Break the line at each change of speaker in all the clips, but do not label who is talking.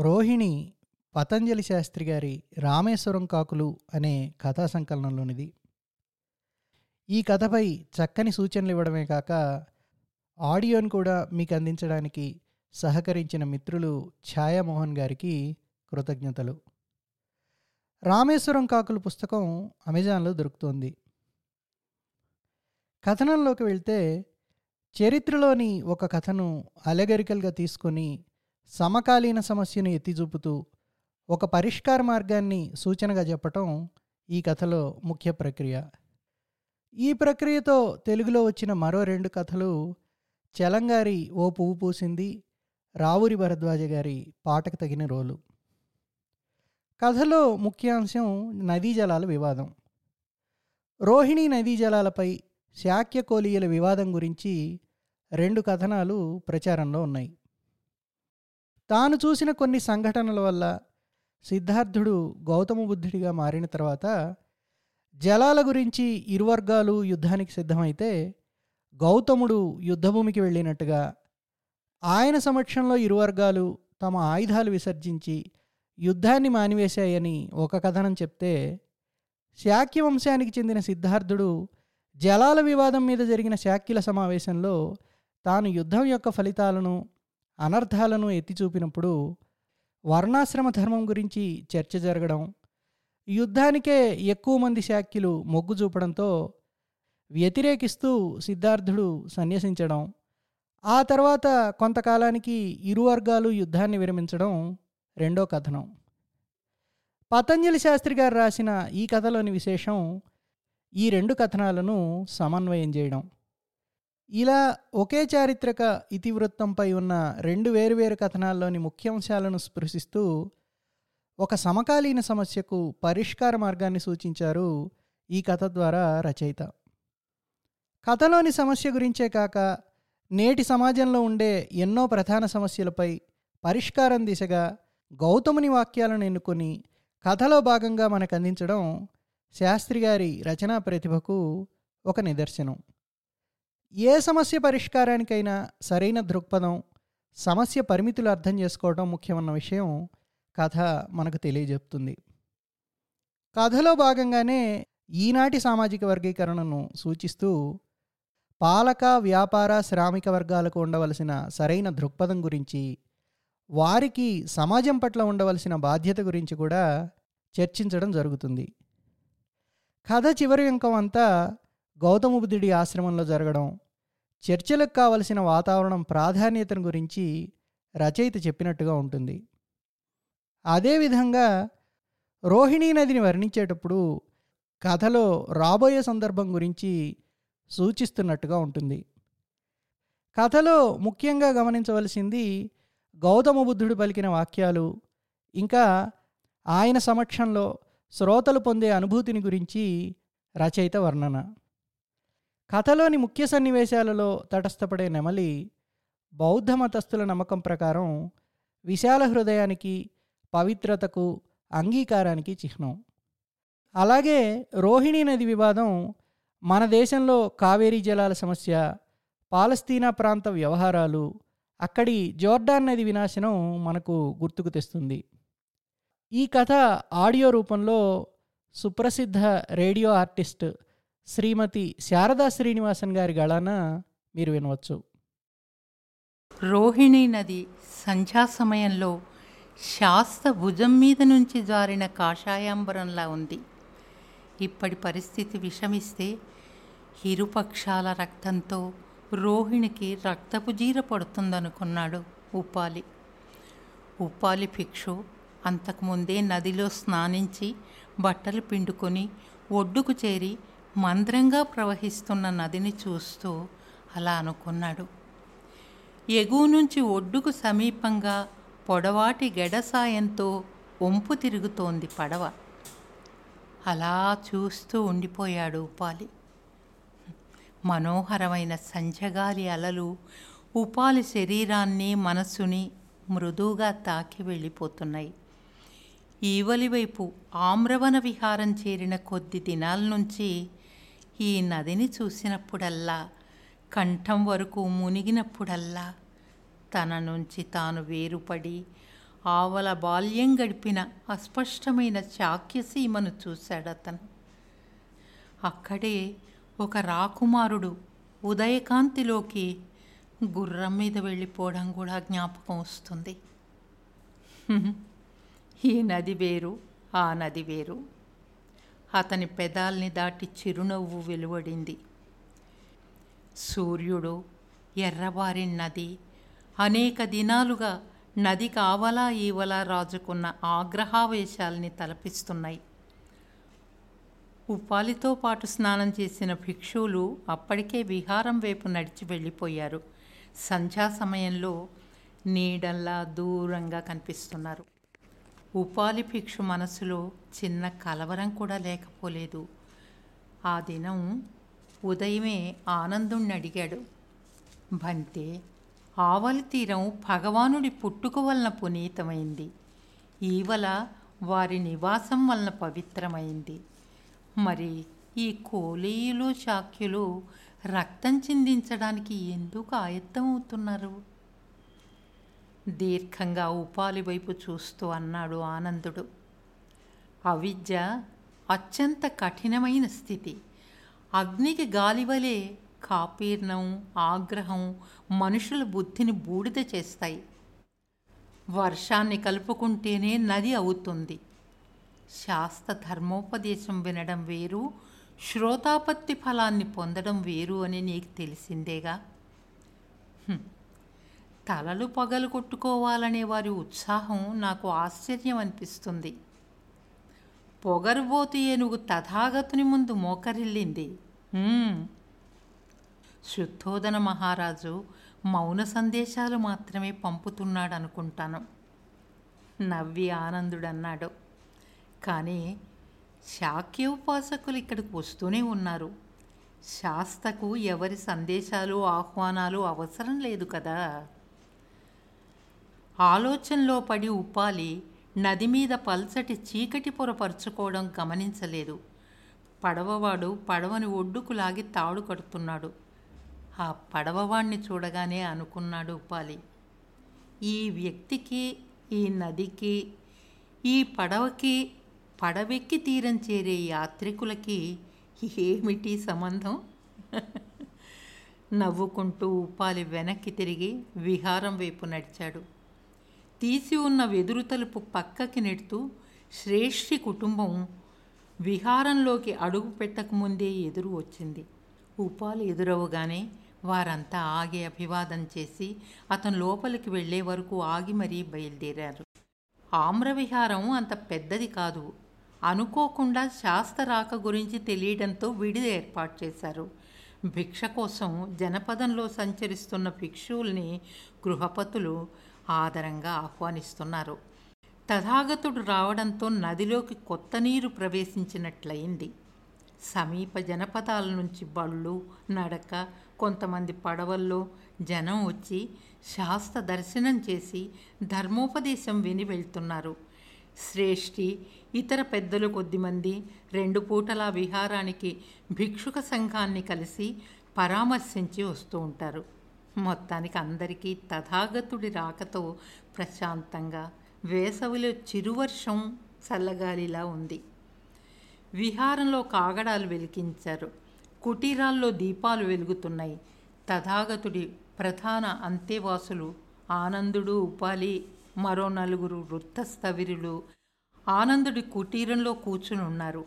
రోహిణి పతంజలి శాస్త్రి గారి రామేశ్వరం కాకులు అనే కథా సంకలనంలోనిది. ఈ కథపై చక్కని సూచనలు ఇవ్వడమే కాక ఆడియోను కూడా మీకు అందించడానికి సహకరించిన మిత్రులు ఛాయామోహన్ గారికి కృతజ్ఞతలు. రామేశ్వరం కాకులు పుస్తకం అమెజాన్లో దొరుకుతోంది. కథనంలోకి వెళ్తే చరిత్రలోని ఒక కథను అలెగరికల్గా తీసుకొని సమకాలీన సమస్యను ఎత్తి చూపుతూ ఒక పరిష్కార మార్గాన్ని సూచనగా చెప్పటం ఈ కథలో ముఖ్య ప్రక్రియ. ఈ ప్రక్రియతో తెలుగులో వచ్చిన మరో రెండు కథలు చలంగారి ఓ పువ్వు పూసింది రావురి భరద్వాజ గారి పాటకు తగిన రోలు. కథలో ముఖ్యాంశం నదీ జలాల వివాదం. రోహిణి నదీ జలాలపై శాక్య వివాదం గురించి రెండు కథనాలు ప్రచారంలో ఉన్నాయి. తాను చూసిన కొన్ని సంఘటనల వల్ల సిద్ధార్థుడు గౌతమ బుద్ధుడిగా మారిన తర్వాత జలాల గురించి ఇరు వర్గాలు యుద్ధానికి సిద్ధమైతే గౌతముడు యుద్ధభూమికి వెళ్ళినట్టుగా ఆయన సమక్షంలో ఇరు వర్గాలు తమ ఆయుధాలు విసర్జించి యుద్ధాన్ని మానివేశాయని ఒక కథనం చెప్తే శాక్య వంశానికి చెందిన సిద్ధార్థుడు జలాల వివాదం మీద జరిగిన శాక్యుల సమావేశంలో తాను యుద్ధం యొక్క ఫలితాలను అనర్థాలను ఎత్తి చూపినప్పుడు వర్ణాశ్రమ ధర్మం గురించి చర్చ జరగడం యుద్ధానికే ఎక్కువ మంది శాఖ్యులు మొగ్గు చూపడంతో వ్యతిరేకిస్తూ సిద్ధార్థుడు సన్యసించడం ఆ తర్వాత కొంతకాలానికి ఇరు వర్గాలు యుద్ధాన్ని విరమించడం రెండో కథనం. పతంజలి శాస్త్రి గారు రాసిన ఈ కథలోని విశేషం ఈ రెండు కథనాలను సమన్వయం చేయడం. ఇలా ఒకే చారిత్రక ఇతివృత్తంపై ఉన్న రెండు వేరువేరు కథనాల్లోని ముఖ్యాంశాలను స్పృశిస్తూ ఒక సమకాలీన సమస్యకు పరిష్కార మార్గాన్ని సూచించారు ఈ కథ ద్వారా రచయిత. కథలోని సమస్య గురించే కాక నేటి సమాజంలో ఉండే ఎన్నో ప్రధాన సమస్యలపై పరిష్కారం దిశగా గౌతముని వాక్యాలను ఎన్నుకొని కథలో భాగంగా మనకు అందించడం శాస్త్రి గారి రచనా ప్రతిభకు ఒక నిదర్శనం. ఏ సమస్య పరిష్కారానికైనా సరైన దృక్పథం సమస్య పరిమితులు అర్థం చేసుకోవడం ముఖ్యమన్న విషయం కథ మనకు తెలియజెప్తుంది. కథలో భాగంగానే ఈనాటి సామాజిక వర్గీకరణను సూచిస్తూ పాలక వ్యాపార శ్రామిక వర్గాలకు ఉండవలసిన సరైన దృక్పథం గురించి వారికి సమాజం పట్ల ఉండవలసిన బాధ్యత గురించి కూడా చర్చించడం జరుగుతుంది. కథ చివరి అంకం అంతా గౌతమ బుద్ధుడి ఆశ్రమంలో జరగడం చర్చలకు కావలసిన వాతావరణం ప్రాధాన్యతను గురించి రచయిత చెప్పినట్టుగా ఉంటుంది. అదేవిధంగా రోహిణీ నదిని వర్ణించేటప్పుడు కథలో రాబోయే సందర్భం గురించి సూచిస్తున్నట్టుగా ఉంటుంది. కథలో ముఖ్యంగా గమనించవలసింది గౌతమ బుద్ధుడు పలికిన వాక్యాలు ఇంకా ఆయన సమక్షంలో శ్రోతలు పొందే అనుభూతిని గురించి రచయిత వర్ణన. కథలోని ముఖ్య సన్నివేశాలలో తటస్థపడే నెమలి బౌద్ధ మతస్థుల నమ్మకం ప్రకారం విశాల హృదయానికి పవిత్రతకు అంగీకారానికి చిహ్నం. అలాగే రోహిణీ నది వివాదం మన దేశంలో కావేరీ జలాల సమస్య పాలస్తీనా ప్రాంత వ్యవహారాలు అక్కడి జోర్డాన్ నది వినాశనం మనకు గుర్తుకు తెస్తుంది. ఈ కథ ఆడియో రూపంలో సుప్రసిద్ధ రేడియో ఆర్టిస్ట్ శ్రీమతి శారదా శ్రీనివాసన్ గారి గళాన మీరు వినవచ్చు.
రోహిణీ నది సంధ్యా సమయంలో శాస్త భుజం మీద నుంచి జారిన కాషాయాంబరంలా ఉంది. ఇప్పటి పరిస్థితి విషమిస్తే ఇరుపక్షాల రక్తంతో రోహిణికి రక్తపు జీర పడుతుందనుకున్నాడు ఉపాలి. ఉపాలి భిక్షు అంతకుముందే నదిలో స్నానించి బట్టలు పిండుకొని ఒడ్డుకు చేరి మంద్రంగా ప్రవహిస్తున్న నదిని చూస్తూ అలా అనుకున్నాడు. ఎగువ నుంచి ఒడ్డుకు సమీపంగా పొడవాటి గెడ సాయంతో వంపు తిరుగుతోంది పడవ. అలా చూస్తూ ఉండిపోయాడు ఉపాలి. మనోహరమైన సంధ్యగాలి అలలు ఉపాలి శరీరాన్ని మనస్సుని మృదువుగా తాకి వెళ్ళిపోతున్నాయి. ఈవలి వైపు ఆమ్రవన విహారం చేరిన కొద్ది దినాల నుంచి ఈ నదిని చూసినప్పుడల్లా కంఠం వరకు మునిగినప్పుడల్లా తన నుంచి తాను వేరుపడి ఆవల బాల్యం గడిపిన అస్పష్టమైన చాక్యసీమను చూశాడతను అక్కడే ఒక రాకుమారుడు ఉదయకాంతిలోకి గుర్రం మీద వెళ్ళిపోవడం కూడా జ్ఞాపకం వస్తుంది. ఈ నది వేరు ఆ నది వేరు. అతని పెదాల్ని దాటి చిరునవ్వు వెలువడింది. సూర్యుడు ఎర్రబారి నది అనేక దినాలుగా నది కావలా ఈవలా రాజుకున్న ఆగ్రహావేశాల్ని తలపిస్తున్నాయి. ఉపాలితో పాటు స్నానం చేసిన భిక్షువులు అప్పటికే విహారం వైపు నడిచి వెళ్ళిపోయారు. సంధ్యా సమయంలో నీడల్లా దూరంగా కనిపిస్తున్నారు. ఉపాలి భిక్షు మనసులో చిన్న కలవరం కూడా లేకపోలేదు. ఆ దినం ఉదయమే ఆనందుణ్ణి అడిగాడు. భంతే ఆవలి తీరం భగవానుడి పుట్టుక వలన పునీతమైంది. ఈవల వారి నివాసం వలన పవిత్రమైంది. మరి ఈ కోలీయులు శాఖ్యులు రక్తం చిందించడానికి ఎందుకు ఆయత్తమవుతున్నారు? దీర్ఘంగా ఉపాలి వైపు చూస్తూ అన్నాడు ఆనందుడు. అవిద్య అత్యంత కఠినమైన స్థితి. అగ్నికి గాలివలే కాపీర్ణం ఆగ్రహం మనుషుల బుద్ధిని బూడిద చేస్తాయి. వర్షాన్ని కలుపుకుంటేనే నది అవుతుంది. శాస్త్ర ధర్మోపదేశం వినడం వేరు శ్రోతాపత్తి ఫలాన్ని పొందడం వేరు అని నీకు తెలిసిందేగా? తలలు పగలు కొట్టుకోవాలనే వారి ఉత్సాహం నాకు ఆశ్చర్యం అనిపిస్తుంది. పొగరుబోతు ఏనుగు తథాగతుని ముందు మోకరిల్లింది. శుద్ధోదన మహారాజు మౌన సందేశాలు మాత్రమే పంపుతున్నాడు అనుకుంటాను నవ్వి ఆనందుడన్నాడు. కానీ శాక్య ఉపాసకులు ఇక్కడికి వస్తూనే ఉన్నారు. శాస్తకు ఎవరి సందేశాలు ఆహ్వానాలు అవసరం లేదు కదా? ఆలోచనలో పడి ఉపాలి నది మీద పల్చటి చీకటి పొరపరుచుకోవడం గమనించలేదు. పడవవాడు పడవని ఒడ్డుకు లాగి తాడు కడుతున్నాడు. ఆ పడవవాణ్ణి చూడగానే అనుకున్నాడు ఉపాలి ఈ వ్యక్తికి ఈ నదికి ఈ పడవకి పడవెక్కి తీరం చేరే యాత్రికులకి ఏమిటి సంబంధం? నవ్వుకుంటూ ఉపాలి వెనక్కి తిరిగి విహారం వైపు నడిచాడు. తీసి ఉన్న వెదురు తలుపు పక్కకి నెడుతూ శ్రేష్ఠి కుటుంబం విహారంలోకి అడుగు పెట్టకముందే ఎదురు వచ్చింది. ఉపాలు ఎదురవగానే వారంతా ఆగి అభివాదం చేసి అతను లోపలికి వెళ్ళే వరకు ఆగి మరీ బయలుదేరారు. ఆమ్రవిహారం అంత పెద్దది కాదు. అనుకోకుండా శాస్త్ర రాక గురించి తెలియడంతో విడిది ఏర్పాటు చేశారు. భిక్ష కోసం జనపదంలో సంచరిస్తున్న భిక్షువుల్ని గృహపతులు ఆదరంగా ఆహ్వానిస్తున్నారు. తథాగతుడు రావడంతో నదిలోకి కొత్త నీరు ప్రవేశించినట్లయింది. సమీప జనపదాల నుంచి బళ్ళు నడక కొంతమంది పడవల్లో జనం వచ్చి శాస్త్ర దర్శనం చేసి ధర్మోపదేశం విని వెళ్తున్నారు. శ్రేష్ఠి ఇతర పెద్దలు కొద్దిమంది రెండు పూటల విహారానికి భిక్షుక సంఘాన్ని కలిసి పరామర్శించి వస్తూ ఉంటారు. మొత్తానికి అందరికీ తథాగతుడి రాకతో ప్రశాంతంగా వేసవిలో చిరువర్షం చల్లగాలిలా ఉంది. విహారంలో కాగడాలు వెలిగించారు కుటీరాల్లో దీపాలు వెలుగుతున్నాయి. తథాగతుడి ప్రధాన అంతేవాసులు ఆనందుడు ఉపాలి మరో నలుగురు వృత్తస్థవిరులు ఆనందుడి కుటీరంలో కూర్చుని ఉన్నారు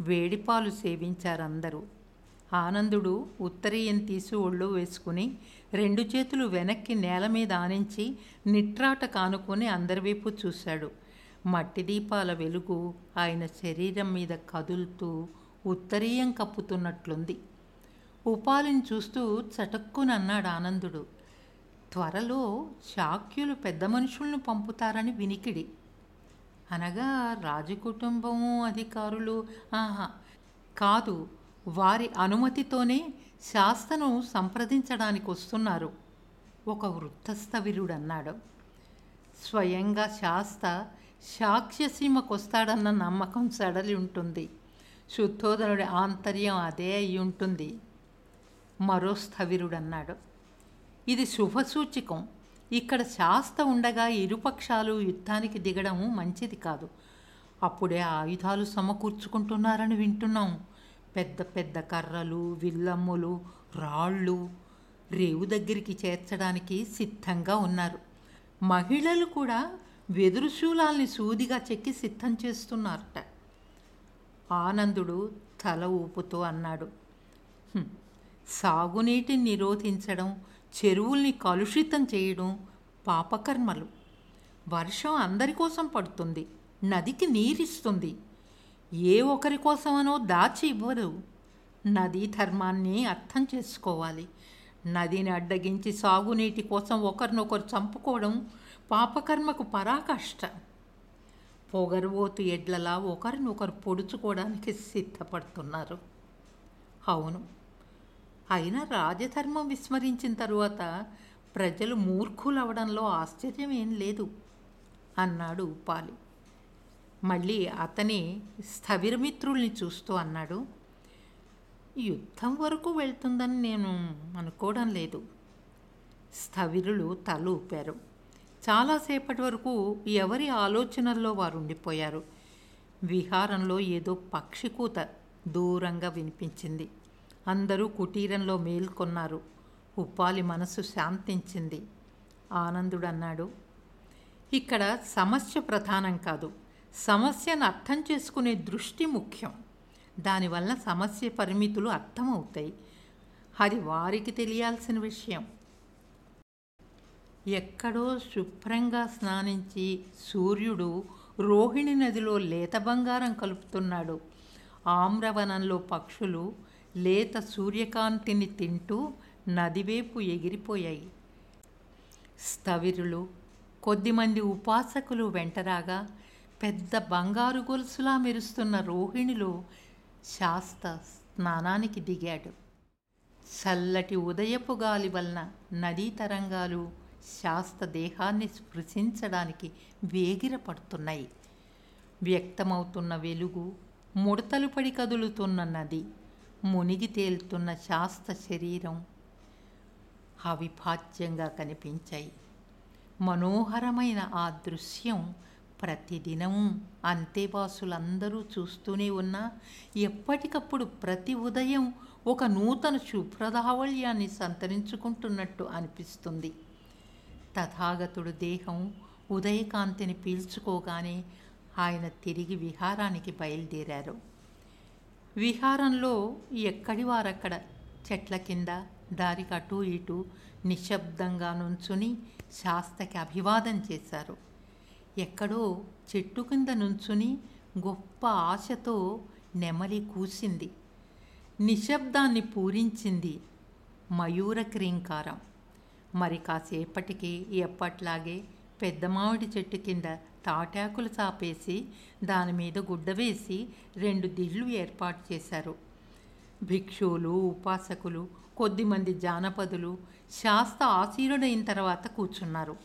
వేడిపాలు సేవించారందరూ. ఆనందుడు ఉత్తరీయం తీసి ఒళ్ళు వేసుకుని రెండు చేతులు వెనక్కి నేల మీద ఆనించి నిట్రాట కానుకొని అందరి వైపు చూశాడు. మట్టి దీపాల వెలుగు ఆయన శరీరం మీద కదులుతూ ఉత్తరీయం కప్పుతున్నట్లుంది. ఉపాలిని చూస్తూ చటక్కునన్నాడు ఆనందుడు త్వరలో శాక్యులు పెద్ద మనుషులను పంపుతారని వినికిడి. అనగా రాజకుటుంబము అధికారులు ఆహా కాదు వారి అనుమతితోనే శాస్తను సంప్రదించడానికి వస్తున్నారు. ఒక వృత్తస్థవిరుడన్నాడు స్వయంగా శాస్త సాక్ష్యసీమకొస్తాడన్న నమ్మకం సడలి ఉంటుంది. శుద్ధోదనుడి ఆంతర్యం అదే అయి ఉంటుంది. మరో స్థవిరుడన్నాడు ఇది శుభసూచకం. ఇక్కడ శాస్త ఉండగా ఇరుపక్షాలు యుద్ధానికి దిగడం మంచిది కాదు. అప్పుడే ఆయుధాలు సమకూర్చుకుంటున్నారని వింటున్నాం. పెద్ద పెద్ద కర్రలు విల్లమ్ములు రాళ్ళు రేవు దగ్గరికి చేర్చడానికి సిద్ధంగా ఉన్నారు. మహిళలు కూడా వెదురు శూలాల్ని సూదిగా చెక్కి సిద్ధం చేస్తున్నారట. ఆనందుడు తల ఊపుతూ అన్నాడు సాగునీటిని నిరోధించడం చెరువుల్ని కలుషితం చేయడం పాపకర్మలు. వర్షం అందరి కోసం పడుతుంది నదికి నీరిస్తుంది. ఏ ఒకరి కోసమనో దాచి ఇవ్వరు. నదీ ధర్మాన్ని అర్థం చేసుకోవాలి. నదిని అడ్డగించి సాగునీటి కోసం ఒకరినొకరు చంపుకోవడం పాపకర్మకు పరాకాష్ట. పొగరుబోతు ఎడ్లలా ఒకరినొకరు పొడుచుకోవడానికి సిద్ధపడుతున్నారు. అవును. అయినా రాజధర్మం విస్మరించిన తరువాత ప్రజలు మూర్ఖులవడంలో ఆశ్చర్యం ఏం లేదు అన్నాడు ఉపాలి. మళ్ళీ అతని స్థవిరమిత్రుల్ని చూస్తూ అన్నాడు యుద్ధం వరకు వెళ్తుందని నేను అనుకోవడం లేదు. స్థవిరులు తల ఊపారు. చాలాసేపటి వరకు ఎవరి ఆలోచనల్లో వారు ఉండిపోయారు. విహారంలో ఏదో పక్షి కూత దూరంగా వినిపించింది. అందరూ కుటీరంలో మేల్కొన్నారు. ఉప్పాలి మనసు శాంతించింది. ఆనందుడన్నాడు ఇక్కడ సమస్య ప్రధానం కాదు. సమస్యను అర్థం చేసుకునే దృష్టి ముఖ్యం. దానివల్ల సమస్య పరిమితులు అర్థమవుతాయి. అది వారికి తెలియాల్సిన విషయం. ఎక్కడో శుభ్రంగా స్నానించి సూర్యుడు రోహిణి నదిలో లేత బంగారం కలుపుతున్నాడు. ఆమ్రవనంలో పక్షులు లేత సూర్యకాంతిని తింటూ నదివైపు ఎగిరిపోయాయి. స్థవిరులు కొద్దిమంది ఉపాసకులు వెంటరాగా పెద్ద బంగారు గొలుసులా మెరుస్తున్న రోహిణిలో శాస్త స్నానానికి దిగాడు. చల్లటి ఉదయపు గాలి వలన నదీ తరంగాలు శాస్త దేహాన్ని స్పృశించడానికి వేగిరపడుతున్నాయి. వ్యక్తమవుతున్న వెలుగు ముడతలు పడి కదులుతున్న నది మునిగి తేలుతున్న శాస్త శరీరం అవిభాజ్యంగా కనిపించాయి. మనోహరమైన ఆ దృశ్యం ప్రతిదినం అంతేవాసులందరూ చూస్తూనే ఉన్నా ఎప్పటికప్పుడు ప్రతి ఉదయం ఒక నూతన శుభ్రదావళ్యాన్ని సంతరించుకుంటున్నట్టు అనిపిస్తుంది. తథాగతుడు దేహం ఉదయకాంతిని పీల్చుకోగానే ఆయన తిరిగి విహారానికి బయలుదేరారు. విహారంలో ఎక్కడి వారక్కడ చెట్ల కింద దారికి అటూ ఇటూ నిశ్శబ్దంగా నుంచుని శాస్తకి అభివాదం చేశారు. ఎక్కడో చెట్టు కింద నుంచుని గొప్ప ఆశతో నెమలి కూసింది. నిశ్శబ్దాన్ని పూరించింది మయూర క్రీంకారం. మరి కాసేపటికి ఎప్పట్లాగే పెద్ద మామిడి చెట్టు కింద తాటాకులు చాపేసి దాని మీద గుడ్డ వేసి రెండు దిళ్ళు ఏర్పాటు చేశారు. భిక్షువులు ఉపాసకులు కొద్దిమంది జానపదులు శాస్త్ర ఆశీరుడైన తర్వాత కూర్చున్నారు.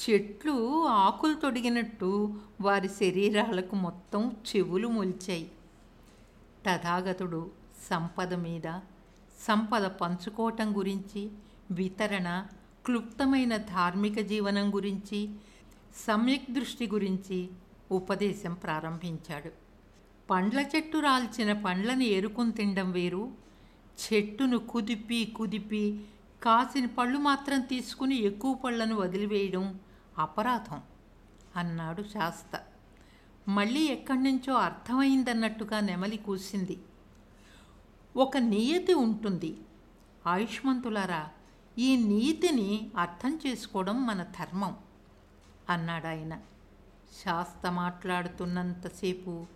చెట్లు ఆకులు తొడిగినట్టు వారి శరీరాలకు మొత్తం చెవులు మొలిచాయి. తథాగతుడు సంపద మీద సంపద పంచుకోవటం గురించి వితరణ క్లుప్తమైన ధార్మిక జీవనం గురించి సమ్యక్ దృష్టి గురించి ఉపదేశం ప్రారంభించాడు. పండ్ల చెట్టు రాల్చిన పండ్లను ఏరుకుని తినడం వేరు. చెట్టును కుదిపి కుదిపి కాసిన పళ్ళు మాత్రం తీసుకుని ఎక్కువ పళ్ళను వదిలివేయడం అపరాధం అన్నాడు శాస్త మళ్ళీ ఎక్కడి నుంచో అర్థమైందన్నట్టుగా నెమలి కూసింది. ఒక నియతి ఉంటుంది. ఆయుష్మంతులారా ఈ నీతిని అర్థం చేసుకోవడం మన ధర్మం అన్నాడు ఆయన శాస్త మాట్లాడుతున్నంతసేపు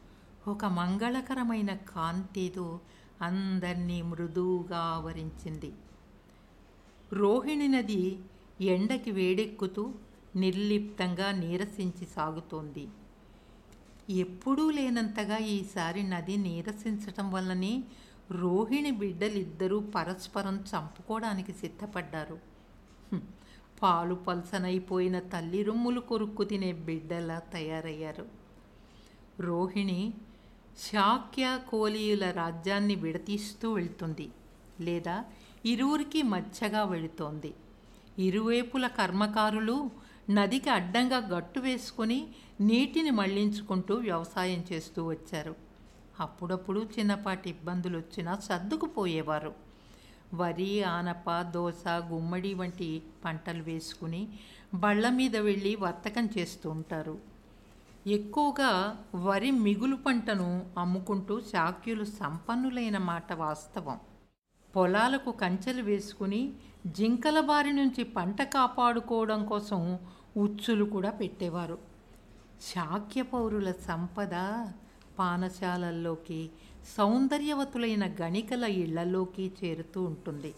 ఒక మంగళకరమైన కాంతితో అందరినీ మృదువుగా ఆవరించింది. రోహిణి నది ఎండకి వేడెక్కుతూ నిర్లిప్తంగా నీరసించి సాగుతోంది. ఎప్పుడూ లేనంతగా ఈసారి నది నీరసించటం వల్లనే రోహిణి బిడ్డలిద్దరూ పరస్పరం చంపుకోవడానికి సిద్ధపడ్డారు. పాలు పల్సనైపోయిన తల్లి రొమ్ములు కొరుక్కు తినే బిడ్డలా తయారయ్యారు. రోహిణి శాక్య కోలీయుల రాజ్యాన్ని విడతీస్తూ వెళ్తుంది లేదా ఇరువురికి మచ్చగా వెళుతోంది. ఇరువైపుల కర్మకారులు నదికి అడ్డంగా గట్టు వేసుకొని నీటిని మళ్ళించుకుంటూ వ్యవసాయం చేస్తూ వచ్చారు. అప్పుడప్పుడు చిన్నపాటి ఇబ్బందులు వచ్చినా సర్దుకుపోయేవారు. వరి ఆనప దోస గుమ్మడి వంటి పంటలు వేసుకుని బళ్ళ మీద వెళ్ళి వర్తకం చేస్తూ ఉంటారు. ఎక్కువగా వరి మిగులు పంటను అమ్ముకుంటూ శాక్యులు సంపన్నులైన మాట వాస్తవం. పొలాలకు కంచెలు వేసుకుని జింకల బారి నుంచి పంట కాపాడుకోవడం కోసం ఉచ్చులు కూడా పెట్టేవారు. శాక్య పౌరుల సంపద పానశాలల్లోకి సౌందర్యవతులైన గణికల ఇళ్ళలోకి చేరుతూ ఉంటుంది.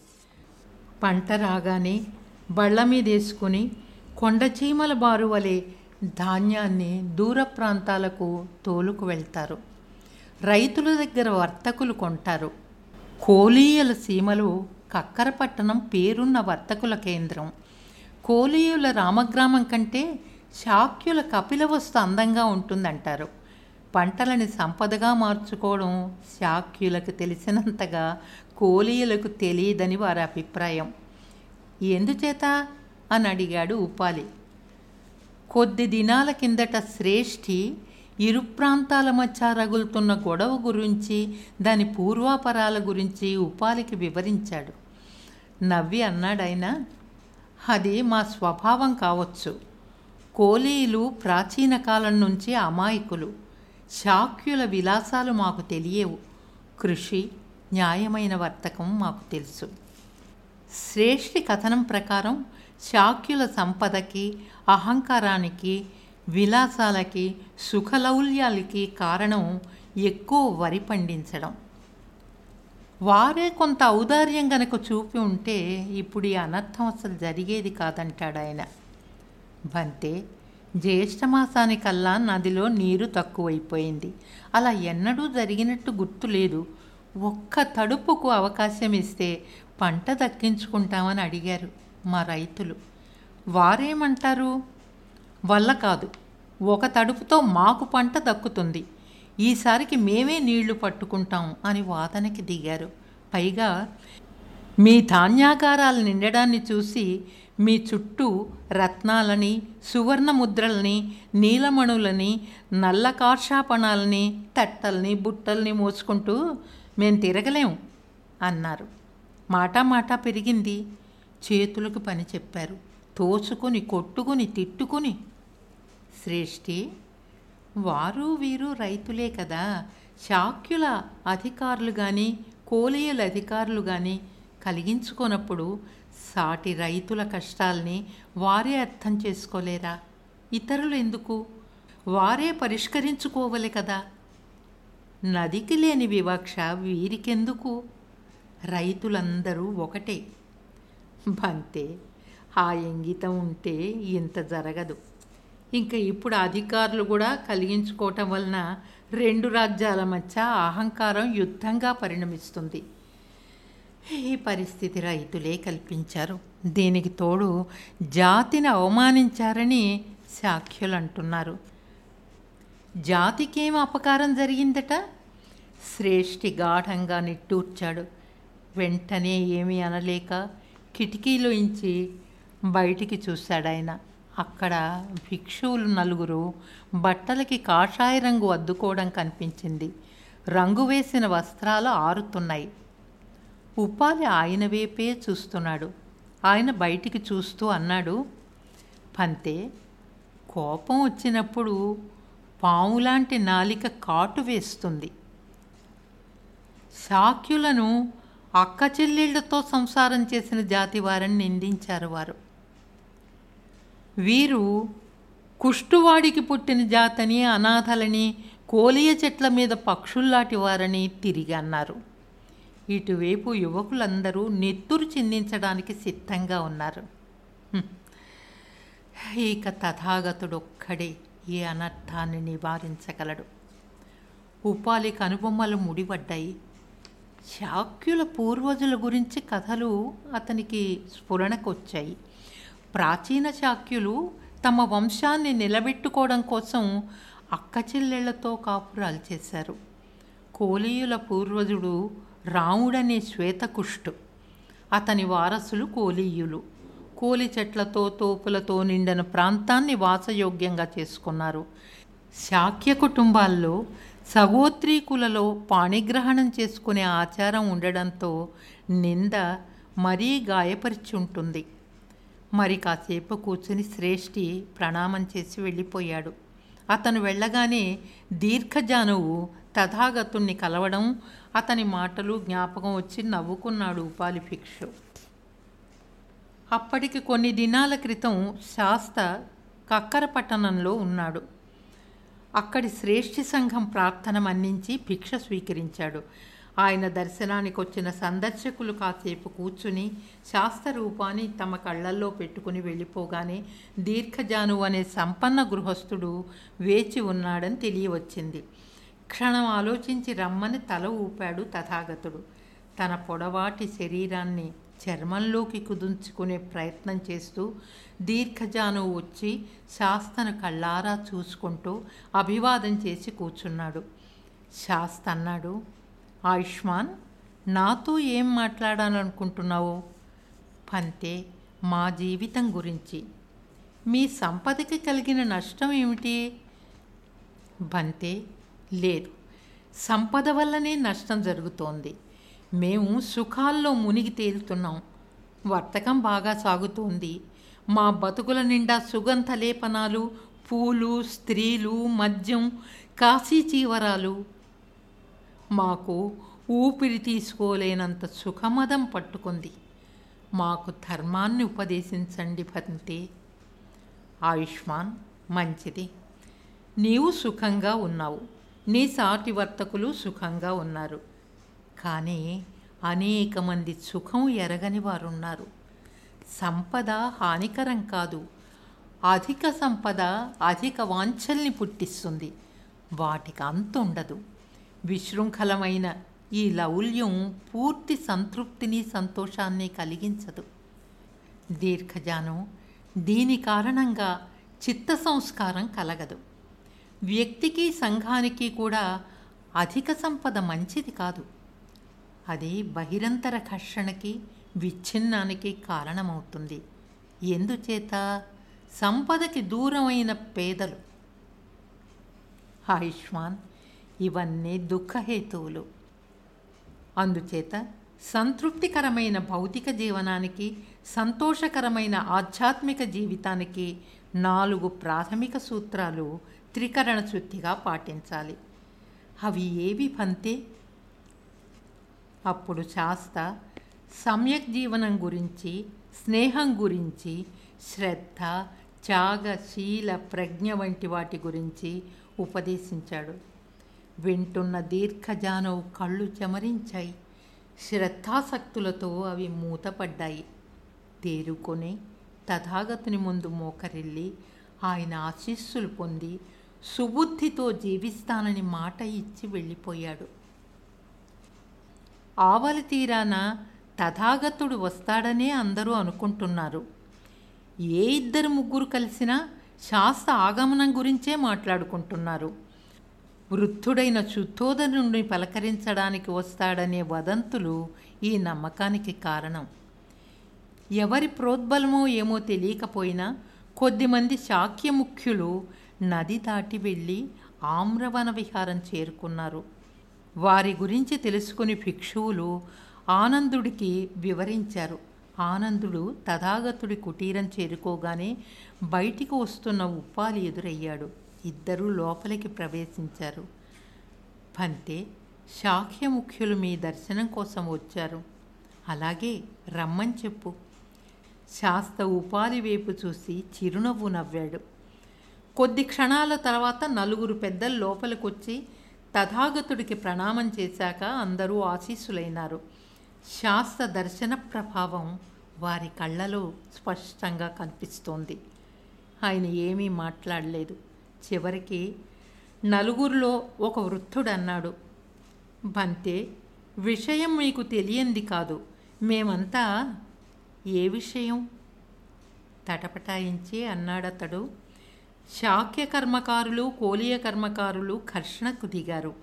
పంట రాగానే బళ్ళ మీదేసుకుని కొండచీమల బారు వలె ధాన్యాన్ని దూర ప్రాంతాలకు తోలుకు వెళ్తారు. రైతుల దగ్గర వర్తకులు కొంటారు. కోలీయుల సీమలో కక్కరపట్టణం పేరున్న వర్తకుల కేంద్రం. కోలీయుల రామగ్రామం కంటే శాక్యుల కపిలవస్తు అందంగా ఉంటుందంటారు. పంటలని సంపదగా మార్చుకోవడం శాక్యులకు తెలిసినంతగా కోలీయులకు తెలియదని వారి అభిప్రాయం. ఎందుచేత? అని అడిగాడు ఉపాలి. కొద్ది దినాల కిందట శ్రేష్ఠి ఇరు ప్రాంతాల మధ్య రగులుతున్న గొడవ గురించి దాని పూర్వాపరాల గురించి ఉపాలికి వివరించాడు. నవ్వి అన్నాడాయన అది మా స్వభావం కావచ్చు. కోలీలు ప్రాచీన కాలం నుంచి అమాయకులు. శాక్యుల విలాసాలు మాకు తెలియవు. కృషి న్యాయమైన వర్తకం మాకు తెలుసు. శ్రేష్ఠి కథనం ప్రకారం శాక్యుల సంపదకి అహంకారానికి విలాసాలకి సుఖలౌల్యాలకి కారణం ఎక్కువ వరి పండించడం. వారే కొంత ఔదార్యం గనక చూపి ఉంటే ఇప్పుడు ఈ అనర్థం అసలు జరిగేది కాదంటాడు ఆయన. బంతే జ్యేష్ఠమాసానికల్లా నదిలో నీరు తక్కువైపోయింది. అలా ఎన్నడూ జరిగినట్టు గుర్తులేదు ఒక్క తడుపుకు అవకాశం ఇస్తే పంట దక్కించుకుంటామని అడిగారు మా రైతులు. వారేమంటారు? వల్ల కాదు. ఒక తడుపుతో మాకు పంట దక్కుతుంది. ఈసారికి మేమే నీళ్ళు పట్టుకుంటాం అని వాదనకి దిగారు. పైగా మీ ధాన్యాగారాలు నిండడాన్ని చూసి మీ చుట్టూ రత్నాలని సువర్ణ ముద్రల్ని నీలమణులని నల్ల కార్షాపణాలని తట్టల్ని బుట్టల్ని మోసుకుంటూ మేము తిరగలేం అన్నారు. మాటా మాటా పెరిగింది. చేతులకు పని చెప్పారు. తోచుకొని కొట్టుకుని తిట్టుకుని శ్రేష్ఠి వారు వీరు రైతులే కదా. శాక్యుల అధికారులు కానీ కోలియల అధికారులు కానీ కలిగించుకోనప్పుడు సాటి రైతుల కష్టాల్ని వారే అర్థం చేసుకోలేరా? ఇతరులు ఎందుకు? వారే పరిష్కరించుకోవాలి కదా. నదికి లేని వివక్ష వీరికెందుకు? రైతులందరూ ఒకటే. బంతే ఆ ఇంగితం ఉంటే ఇంత జరగదు. ఇంకా ఇప్పుడు అధికారులు కూడా కలిగించుకోవటం వలన రెండు రాజ్యాల మధ్య అహంకారం యుద్ధంగా పరిణమిస్తుంది. ఈ పరిస్థితి రైతులే కల్పించారు. దీనికి తోడు జాతిని అవమానించారని సాఖ్యులు అంటున్నారు జాతికేం అపకారం జరిగిందట? శ్రేష్ఠి గాఢంగా నిట్టూర్చాడు. వెంటనే ఏమీ అనలేక కిటికీలోంచి బయటికి చూశాడు ఆయన అక్కడ భిక్షువులు నలుగురు బట్టలకి కాషాయ రంగు అద్దుకోవడం కనిపించింది. రంగు వేసిన వస్త్రాలు ఆరుతున్నాయి. ఉపాలి ఆయన వైపే చూస్తున్నాడు. ఆయన బయటికి చూస్తూ అన్నాడు పంతే కోపం వచ్చినప్పుడు పాములాంటి నాలిక కాటు వేస్తుంది. శాక్యులను అక్క చెల్లెళ్ళతో సంసారం చేసిన జాతి వారని నిందించారు వారు. వీరు కుష్టువాడికి పుట్టిన జాతని అనాథలని కోలియ చెట్ల మీద పక్షుల్లాంటి వారని తిరిగి అన్నారు. ఇటువైపు యువకులందరూ నెత్తురు చిందించడానికి సిద్ధంగా ఉన్నారు. హ్మ్. ఇక తథాగతుడొక్కడే ఈ అనర్థాన్ని నివారించగలడు. ఉపాలి కనుబొమ్మలు ముడిపడ్డాయి. శాక్యుల పూర్వజుల గురించి కథలు అతనికి స్ఫురణకొచ్చాయి. ప్రాచీన చాక్యులు తమ వంశాన్ని నిలబెట్టుకోవడం కోసం అక్క చెల్లెళ్ళతో కాపురాలు చేశారు. కోలీయుల పూర్వజుడు రాముడనే శ్వేతకుష్టు. అతని వారసులు కోలీయులు. కోలి చెట్లతో తోపులతో నిండిన ప్రాంతాన్ని వాసయోగ్యంగా చేసుకున్నారు. శాక్య కుటుంబాల్లో సగోత్రీకులలో పాణిగ్రహణం చేసుకునే ఆచారం ఉండడంతో నింద మరీ గాయపరిచి ఉంటుంది. మరి కాసేపు కూర్చుని శ్రేష్ఠి ప్రణామం చేసి వెళ్ళిపోయాడు. అతను వెళ్ళగానే దీర్ఘజానువు తథాగతుణ్ణి కలవడం అతని మాటలు జ్ఞాపకం వచ్చి నవ్వుకున్నాడు ఉపాలి భిక్షు. అప్పటికి కొన్ని దినాల క్రితం శాస్త కక్కర పట్టణంలో ఉన్నాడు. అక్కడి శ్రేష్ఠి సంఘం ప్రార్థన మన్నించి భిక్ష స్వీకరించాడు. ఆయన దర్శనానికి వచ్చిన సందర్శకులు కాసేపు కూర్చుని శాస్త్ర రూపాన్ని తమ కళ్ళల్లో పెట్టుకుని వెళ్ళిపోగానే దీర్ఘజాను అనే సంపన్న గృహస్థుడు వేచి ఉన్నాడని తెలియవచ్చింది. క్షణం ఆలోచించి రమ్మని తల ఊపాడు తథాగతుడు. తన పొడవాటి శరీరాన్ని చర్మంలోకి కుదుంచుకునే ప్రయత్నం చేస్తూ దీర్ఘజాను వచ్చి శాస్తను కళ్ళారా చూసుకుంటూ అభివాదం చేసి కూర్చున్నాడు. శాస్త అన్నాడు ఆయుష్మాన్ నాతో ఏం మాట్లాడాలనుకుంటున్నావు? పంతే మా జీవితం గురించి. మీ సంపదకి కలిగిన నష్టం ఏమిటి? బంతే లేదు. సంపద వల్లనే నష్టం జరుగుతోంది. మేము సుఖాల్లో మునిగి తేలుతున్నాం. వర్తకం బాగా సాగుతోంది. మా బతుకుల నిండా సుగంధ లేపనాలు పూలు స్త్రీలు మద్యం కాశీ చీవరాలు మాకు ఊపిరి తీసుకోలేనంత సుఖమదం పట్టుకుంది. మాకు ధర్మాన్ని ఉపదేశించండి భంతే ఆయుష్మాన్ మంచిది. నీవు సుఖంగా ఉన్నావు. నీ సాటి వర్తకులు సుఖంగా ఉన్నారు. కానీ అనేక మంది సుఖం ఎరగని వారున్నారు. సంపద హానికరం కాదు. అధిక సంపద అధిక వాంఛల్ని పుట్టిస్తుంది. వాటికి అంతుండదు విశృంఖలమైన ఈ లౌల్యం పూర్తి సంతృప్తిని సంతోషాన్ని కలిగించదు. దీర్ఘజానం దీని కారణంగా చిత్త సంస్కారం కలగదు. వ్యక్తికి సంఘానికి కూడా అధిక సంపద మంచిది కాదు. అది బహిరంతర ఘర్షణకి విచ్ఛిన్నానికి కారణమవుతుంది. ఎందుచేత? సంపదకి దూరమైన పేదలు. ఆయుష్మాన్ ఇవన్నీ దుఃఖహేతువులు. అందుచేత సంతృప్తికరమైన భౌతిక జీవనానికి సంతోషకరమైన ఆధ్యాత్మిక జీవితానికి నాలుగు ప్రాథమిక సూత్రాలు త్రికరణ శుద్ధిగా పాటించాలి. అవి ఏవి పంతే? అప్పుడు శాస్త సమ్యక్ జీవనం గురించి స్నేహం గురించి శ్రద్ధ త్యాగ శీల ప్రజ్ఞ వంటి వాటి గురించి ఉపదేశించాడు. వింటున్న దీర్ఘజానవు కళ్ళు చెమరించాయి. శ్రద్ధాసక్తులతో అవి మూతపడ్డాయి. తేరుకొని తథాగతుని ముందు మోకరిల్లి ఆయన ఆశీస్సులు పొంది సుబుద్ధితో జీవిస్తానని మాట ఇచ్చి వెళ్ళిపోయాడు. ఆవలి తీరాన తథాగతుడు వస్తాడనే అందరూ అనుకుంటున్నారు. ఏ ఇద్దరు ముగ్గురు కలిసినా శాస్త్ర ఆగమనం గురించే మాట్లాడుకుంటున్నారు. వృద్ధుడైన శుద్ధోదనుడిని పలకరించడానికి వస్తాడనే వదంతులు ఈ నమ్మకానికి కారణం. ఎవరి ప్రోద్బలమో ఏమో తెలియకపోయినా కొద్దిమంది శాక్యముఖ్యులు నది దాటి వెళ్ళి ఆమ్రవన విహారం చేరుకున్నారు. వారి గురించి తెలుసుకుని భిక్షువులు ఆనందుడికి వివరించారు. ఆనందుడు తథాగతుడి కుటీరం చేరుకోగానే బయటికి వస్తున్న ఉప్పాలి ఎదురయ్యాడు. ఇద్దరూ లోపలికి ప్రవేశించారు. పంతే శాఖ్యముఖ్యులు మీ దర్శనం కోసం వచ్చారు. అలాగే రమ్మని చెప్పు. శాస్త ఉపాధి వైపు చూసి చిరునవ్వు నవ్వాడు. కొద్ది క్షణాల తర్వాత నలుగురు పెద్దలు లోపలికొచ్చి తథాగతుడికి ప్రణామం చేశాక అందరూ ఆశీస్సులైనారు. శాస్త్ర దర్శన ప్రభావం వారి కళ్ళలో స్పష్టంగా కనిపిస్తోంది. ఆయన ఏమీ మాట్లాడలేదు. చివరికి నలుగురిలో ఒక వృద్ధుడు అన్నాడు బంతే విషయం మీకు తెలియంది కాదు. మేమంతా ఏ విషయం తటపటాయించి అన్నాడతడు. శాక్య కర్మకారులు కోలియ కర్మకారులు ఘర్షణకు దిగారు.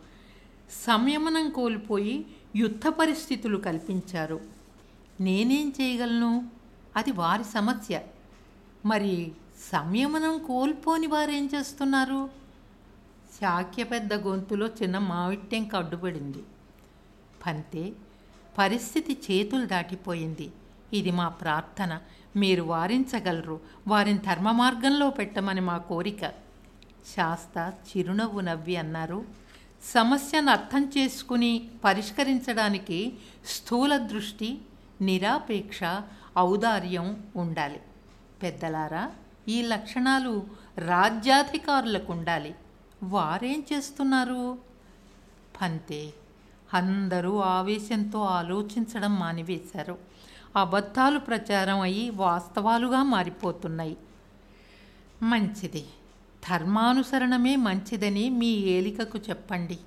సంయమనం కోల్పోయి యుద్ధ పరిస్థితులు కల్పించారు. నేనేం చేయగలను? అది వారి సమస్య. మరి సంయమనం కోల్పోని వారేం చేస్తున్నారు? శాక్య పెద్ద గొంతులో చిన్న మావిట్యం అడ్డుపడింది పంతే పరిస్థితి చేతులు దాటిపోయింది. ఇది మా ప్రార్థన. మీరు వారించగలరు. వారిని ధర్మ మార్గంలో పెట్టమని మా కోరిక. శాస్త చిరునవ్వు నవ్వి అన్నారు. సమస్యను అర్థం చేసుకుని పరిష్కరించడానికి స్థూల దృష్టి నిరాపేక్ష ఔదార్యం ఉండాలి. పెద్దలారా ఈ లక్షణాలు రాజ్యాధికారులకు ఉండాలి వారేం చేస్తున్నారు? పంతే అందరూ ఆవేశంతో ఆలోచించడం మానివేశారు. అబద్ధాలు ప్రచారం అయ్యి వాస్తవాలుగా మారిపోతున్నాయి. మంచిది. ధర్మానుసరణమే మంచిదని మీ ఏలికకు చెప్పండి.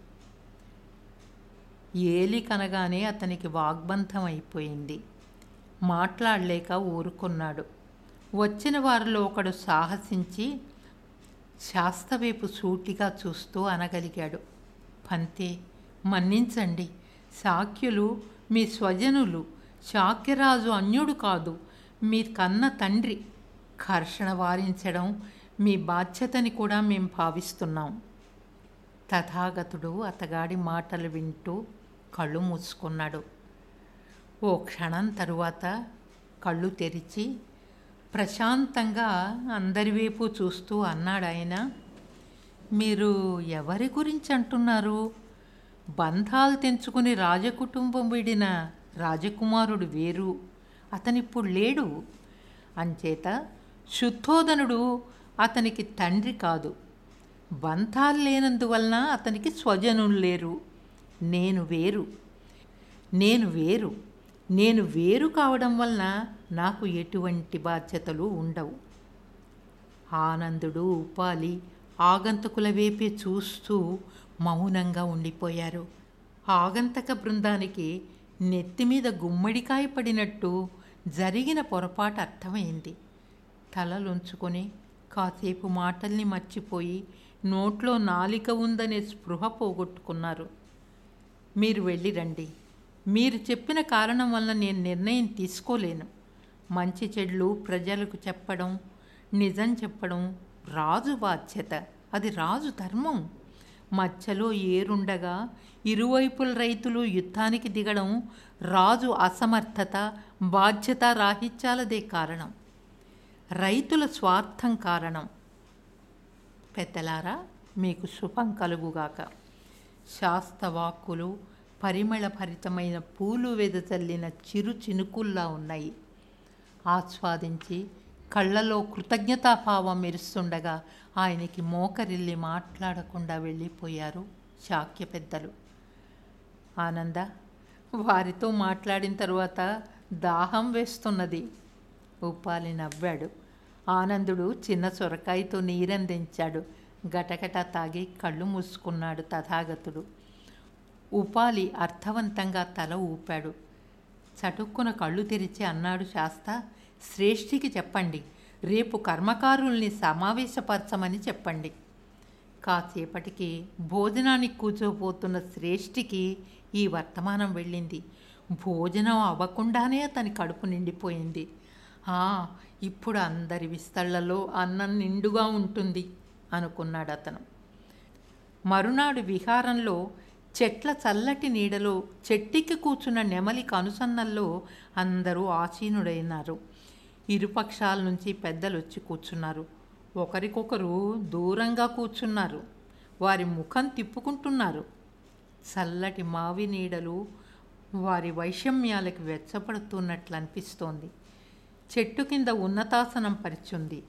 ఏలికనగానే అతనికి వాగ్బంధం అయిపోయింది. మాట్లాడలేక ఊరుకున్నాడు. వచ్చిన వారిలో ఒకడు సాహసించి శాస్తవైపు సూటిగా చూస్తూ అనగలిగాడు. పంతే మన్నించండి. శాక్యులు మీ స్వజనులు. శాక్యరాజు అన్యుడు కాదు. మీ కన్న తండ్రి. ఘర్షణ వారించడం మీ బాధ్యతని కూడా మేము భావిస్తున్నాం. తథాగతుడు అతగాడి మాటలు వింటూ కళ్ళు మూసుకున్నాడు. ఓ క్షణం తరువాత కళ్ళు తెరిచి ప్రశాంతంగా అందరి వైపు చూస్తూ అన్నాడు ఆయన మీరు ఎవరి గురించి అంటున్నారు? బంధాలు తెంచుకుని రాజకుటుంబం విడిన రాజకుమారుడు వేరు. అతనిప్పుడు లేడు. అంచేత శుద్ధోదనుడు అతనికి తండ్రి కాదు. బంధాలు లేనందువలన అతనికి స్వజనులు లేరు. నేను వేరు. నేను వేరు. నేను వేరు కావడం వలన నాకు ఎటువంటి బాధ్యతలు ఉండవు. ఆనందుడు ఉపాలి ఆగంతకుల వైపే చూస్తూ మౌనంగా ఉండిపోయారు. ఆగంతక బృందానికి నెత్తి మీద గుమ్మడికాయ పడినట్టు జరిగిన పొరపాటు అర్థమైంది. తలలుంచుకొని కాసేపు మాటల్ని మర్చిపోయి నోట్లో నాలిక ఉందనే స్పృహ పోగొట్టుకున్నారు. మీరు వెళ్ళి రండి. మీరు చెప్పిన కారణం వల్ల నేను నిర్ణయం తీసుకోలేను. మంచి చెడ్లు ప్రజలకు చెప్పడం నిజం చెప్పడం రాజు బాధ్యత. అది రాజు ధర్మం. మధ్యలో ఏరుండగా ఇరువైపుల రైతులు యుద్ధానికి దిగడం రాజు అసమర్థత బాధ్యత రాహిత్యాలదే కారణం. రైతుల స్వార్థం కారణం. పెద్దలారా మీకు శుభం కలుగుగాక. శాస్తవాక్కులు పరిమళభరితమైన పూలు వెదజల్లిన చిరు చినుకుల్లా ఉన్నాయి. ఆస్వాదించి కళ్ళలో కృతజ్ఞతాభావం మెరుస్తుండగా ఆయనకి మోకరిల్లి మాట్లాడకుండా వెళ్ళిపోయారు శాక్య పెద్దలు. ఆనంద వారితో మాట్లాడిన తరువాత దాహం వేస్తున్నది. ఉపాలి నవ్వాడు. ఆనందుడు చిన్న సొరకాయతో నీరందించాడు. గటగట తాగి కళ్ళు మూసుకున్నాడు తథాగతుడు. ఉపాలి అర్థవంతంగా తల ఊపాడు. చటుక్కున కళ్ళు తెరిచి అన్నాడు శాస్త శ్రేష్ఠికి చెప్పండి. రేపు కర్మకారుల్ని సమావేశపరచమని చెప్పండి. కాసేపటికి భోజనానికి కూర్చోపోతున్న శ్రేష్ఠికి ఈ వర్తమానం వెళ్ళింది. భోజనం అవ్వకుండానే అతని కడుపు నిండిపోయింది. "ఆ, ఇప్పుడు అందరి విస్తళ్ళలో అన్నం నిండుగా ఉంటుంది అనుకున్నాడు అతను. మరునాడు విహారంలో చెట్ల చల్లటి నీడలో చెట్టికి కూర్చున్న నెమలి కనుసన్నల్లో అందరూ ఆసీనుడైనారు. ఇరుపక్షాల నుంచి పెద్దలు వచ్చి కూర్చున్నారు. ఒకరికొకరు దూరంగా కూర్చున్నారు. వారి ముఖం తిప్పుకుంటున్నారు. చల్లటి మావి నీడలు వారి వైషమ్యాలకు వెచ్చపడుతున్నట్లు అనిపిస్తోంది చెట్టు కింద ఉన్నతాసనం పరిచుంది.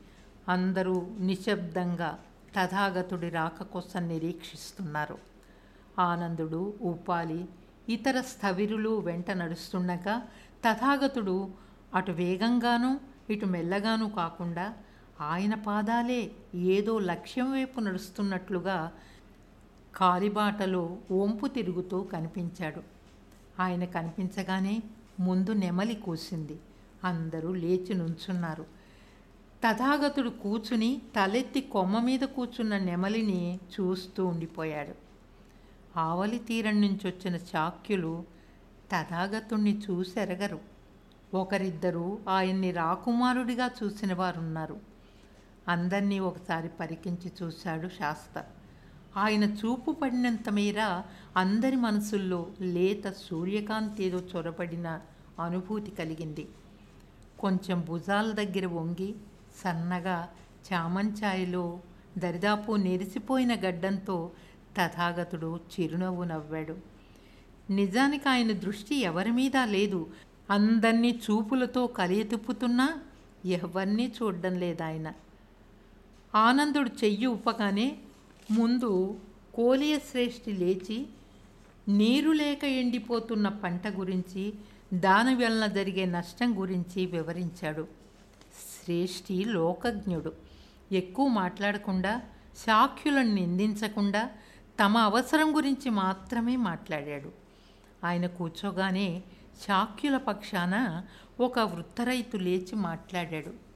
అందరూ నిశ్శబ్దంగా తథాగతుడి రాక కోసం నిరీక్షిస్తున్నారు. ఆనందుడు ఉపాలి ఇతర స్థవిరులు వెంట నడుస్తుండగా తథాగతుడు అటు వేగంగానూ ఇటు మెల్లగానూ కాకుండా ఆయన పాదాలే ఏదో లక్ష్యం వైపు నడుస్తున్నట్లుగా కాలిబాటలో వంపు తిరుగుతూ కనిపించాడు. ఆయన కనిపించగానే ముందు నెమలి కూసింది. అందరూ లేచి నుంచున్నారు. తథాగతుడు కూచుని తలెత్తి కొమ్మ మీద కూర్చున్న నెమలిని చూస్తూ ఉండిపోయాడు. ఆవలి తీరం నుంచి వచ్చిన చాక్యులు తథాగతుణ్ణి చూసెరగరు. ఒకరిద్దరు ఆయన్ని రాకుమారుడిగా చూసిన వారున్నారు. అందరినీ ఒకసారి పరికించి చూశాడు శాస్త ఆయన చూపు పడినంత మేర అందరి మనసుల్లో లేత సూర్యకాంతి ఏదో చొరబడిన అనుభూతి కలిగింది. కొంచెం భుజాల దగ్గర వంగి సన్నగా చామంచాయలో దరిదాపు నెరిసిపోయిన గడ్డంతో తథాగతుడు చిరునవ్వు నవ్వాడు. నిజానికి ఆయన దృష్టి ఎవరి మీద లేదు. అందరినీ చూపులతో కలియతిప్పుతున్నా ఎవరినీ చూడడం లేదు ఆయన ఆనందుడు చెయ్యి ఉప్పగానే ముందు కోలియశ్రేష్ఠి లేచి నీరు లేక ఎండిపోతున్న పంట గురించి దాని వలన జరిగే నష్టం గురించి వివరించాడు. శ్రేష్ఠి లోకజ్ఞుడు. ఎక్కువ మాట్లాడకుండా శాఖ్యులను నిందించకుండా తమ అవసరం గురించి మాత్రమే మాట్లాడాడు. ఆయన కూర్చోగానే చాక్యుల పక్షాన ఒక వృత్తరైతు లేచి మాట్లాడాడు.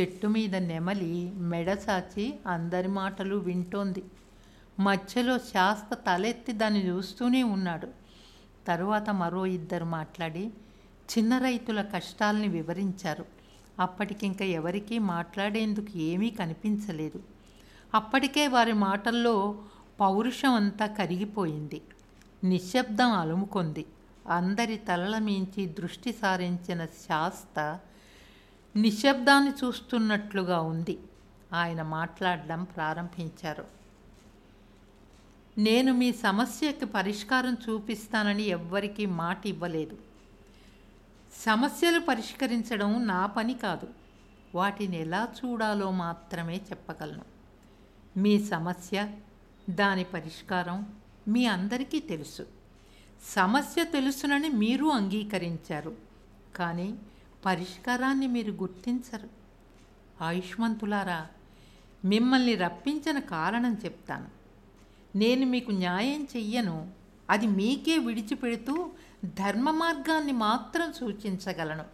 చెట్టు మీద నెమలి మెడసాచి అందరి మాటలు వింటోంది. మధ్యలో శాస్త తలెత్తి దాన్ని చూస్తూనే ఉన్నాడు. తరువాత మరో ఇద్దరు మాట్లాడి చిన్న రైతుల కష్టాల్ని వివరించారు. అప్పటికింక ఎవరికీ మాట్లాడేందుకు ఏమీ కనిపించలేదు. అప్పటికే వారి మాటల్లో పౌరుషం అంతా కరిగిపోయింది. నిశ్శబ్దం అలుముకుంది. అందరి తలల మించి దృష్టి సారించిన శాస్త నిశ్శబ్దాన్ని చూస్తున్నట్లుగా ఉంది. ఆయన మాట్లాడడం ప్రారంభించారు. నేను మీ సమస్యకి పరిష్కారం చూపిస్తానని ఎవ్వరికీ మాట ఇవ్వలేదు. సమస్యలు పరిష్కరించడం నా పని కాదు. వాటిని ఎలా చూడాలో మాత్రమే చెప్పగలను. మీ సమస్య దాని పరిష్కారం మీ అందరికీ తెలుసు. సమస్య తెలుసునని మీరు అంగీకరించారు. కానీ పరిష్కారాన్ని మీరు గుర్తించరు. ఆయుష్మంతులారా మిమ్మల్ని రప్పించిన కారణం చెప్తాను. నేను మీకు న్యాయం చెయ్యను. అది మీకే విడిచిపెడుతూ ధర్మ మార్గాన్ని మాత్రం సూచించగలను.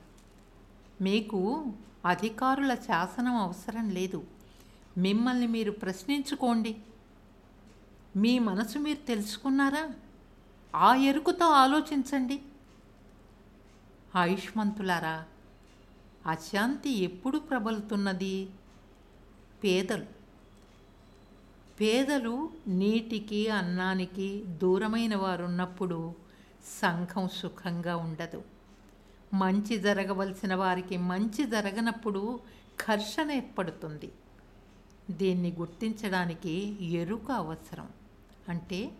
మీకు అధికారుల శాసనం అవసరం లేదు. మిమ్మల్ని మీరు ప్రశ్నించుకోండి. మీ మనసు మీరు తెలుసుకున్నారా? ఆ ఎరుకుతో ఆలోచించండి. ఆయుష్మంతులారా అశాంతి ఎప్పుడు ప్రబలుతున్నది? పేదలు. పేదలు నీటికి అన్నానికి దూరమైన వారు ఉన్నప్పుడు సంఘం సుఖంగా ఉండదు. మంచి జరగవలసిన వారికి మంచి జరగనప్పుడు ఘర్షణ ఏర్పడుతుంది. దీన్ని గుర్తించడానికి ఎరుక అవసరం. అంటే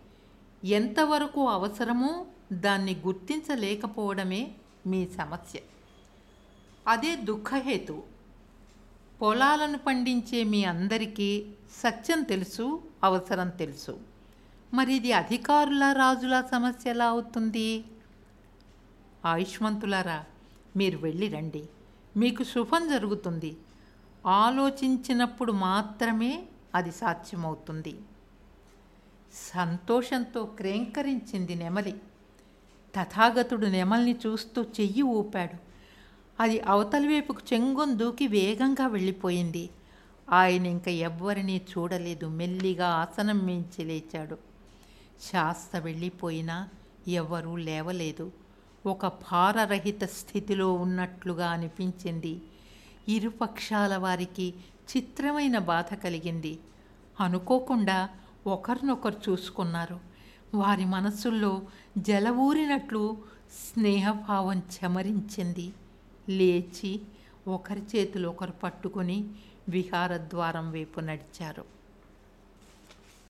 ఎంతవరకు అవసరమో దాన్ని గుర్తించలేకపోవడమే మీ సమస్య. అదే దుఃఖహేతు. పొలాలను పండించే మీ అందరికీ సత్యం తెలుసు అవసరం తెలుసు. మరి ఇది అధికారుల రాజుల సమస్య ఎలా అవుతుంది? ఆయుష్మంతులారా మీరు వెళ్ళి రండి. మీకు శుభం జరుగుతుంది. ఆలోచించినప్పుడు మాత్రమే అది సాధ్యమవుతుంది. సంతోషంతో క్రేంకరించింది నెమలి. తథాగతుడు నెమల్ని చూస్తూ చెయ్యి ఊపాడు. అది అవతలి వైపుకు చెంగొని దూకి వేగంగా వెళ్ళిపోయింది. ఆయన ఇంక ఎవ్వరినీ చూడలేదు. మెల్లిగా ఆసనం మించి లేచాడు. శాస్త వెళ్ళిపోయినా ఎవ్వరూ లేవలేదు. ఒక భారరహిత స్థితిలో ఉన్నట్లుగా అనిపించింది. ఇరుపక్షాల వారికి చిత్రమైన బాధ కలిగింది. అనుకోకుండా ఒకరినొకరు చూసుకున్నారు. వారి మనసుల్లో జలవూరినట్లు స్నేహభావం చెమరించింది. లేచి ఒకరి చేతులు ఒకరు పట్టుకొని విహారద్వారం వైపు నడిచారు.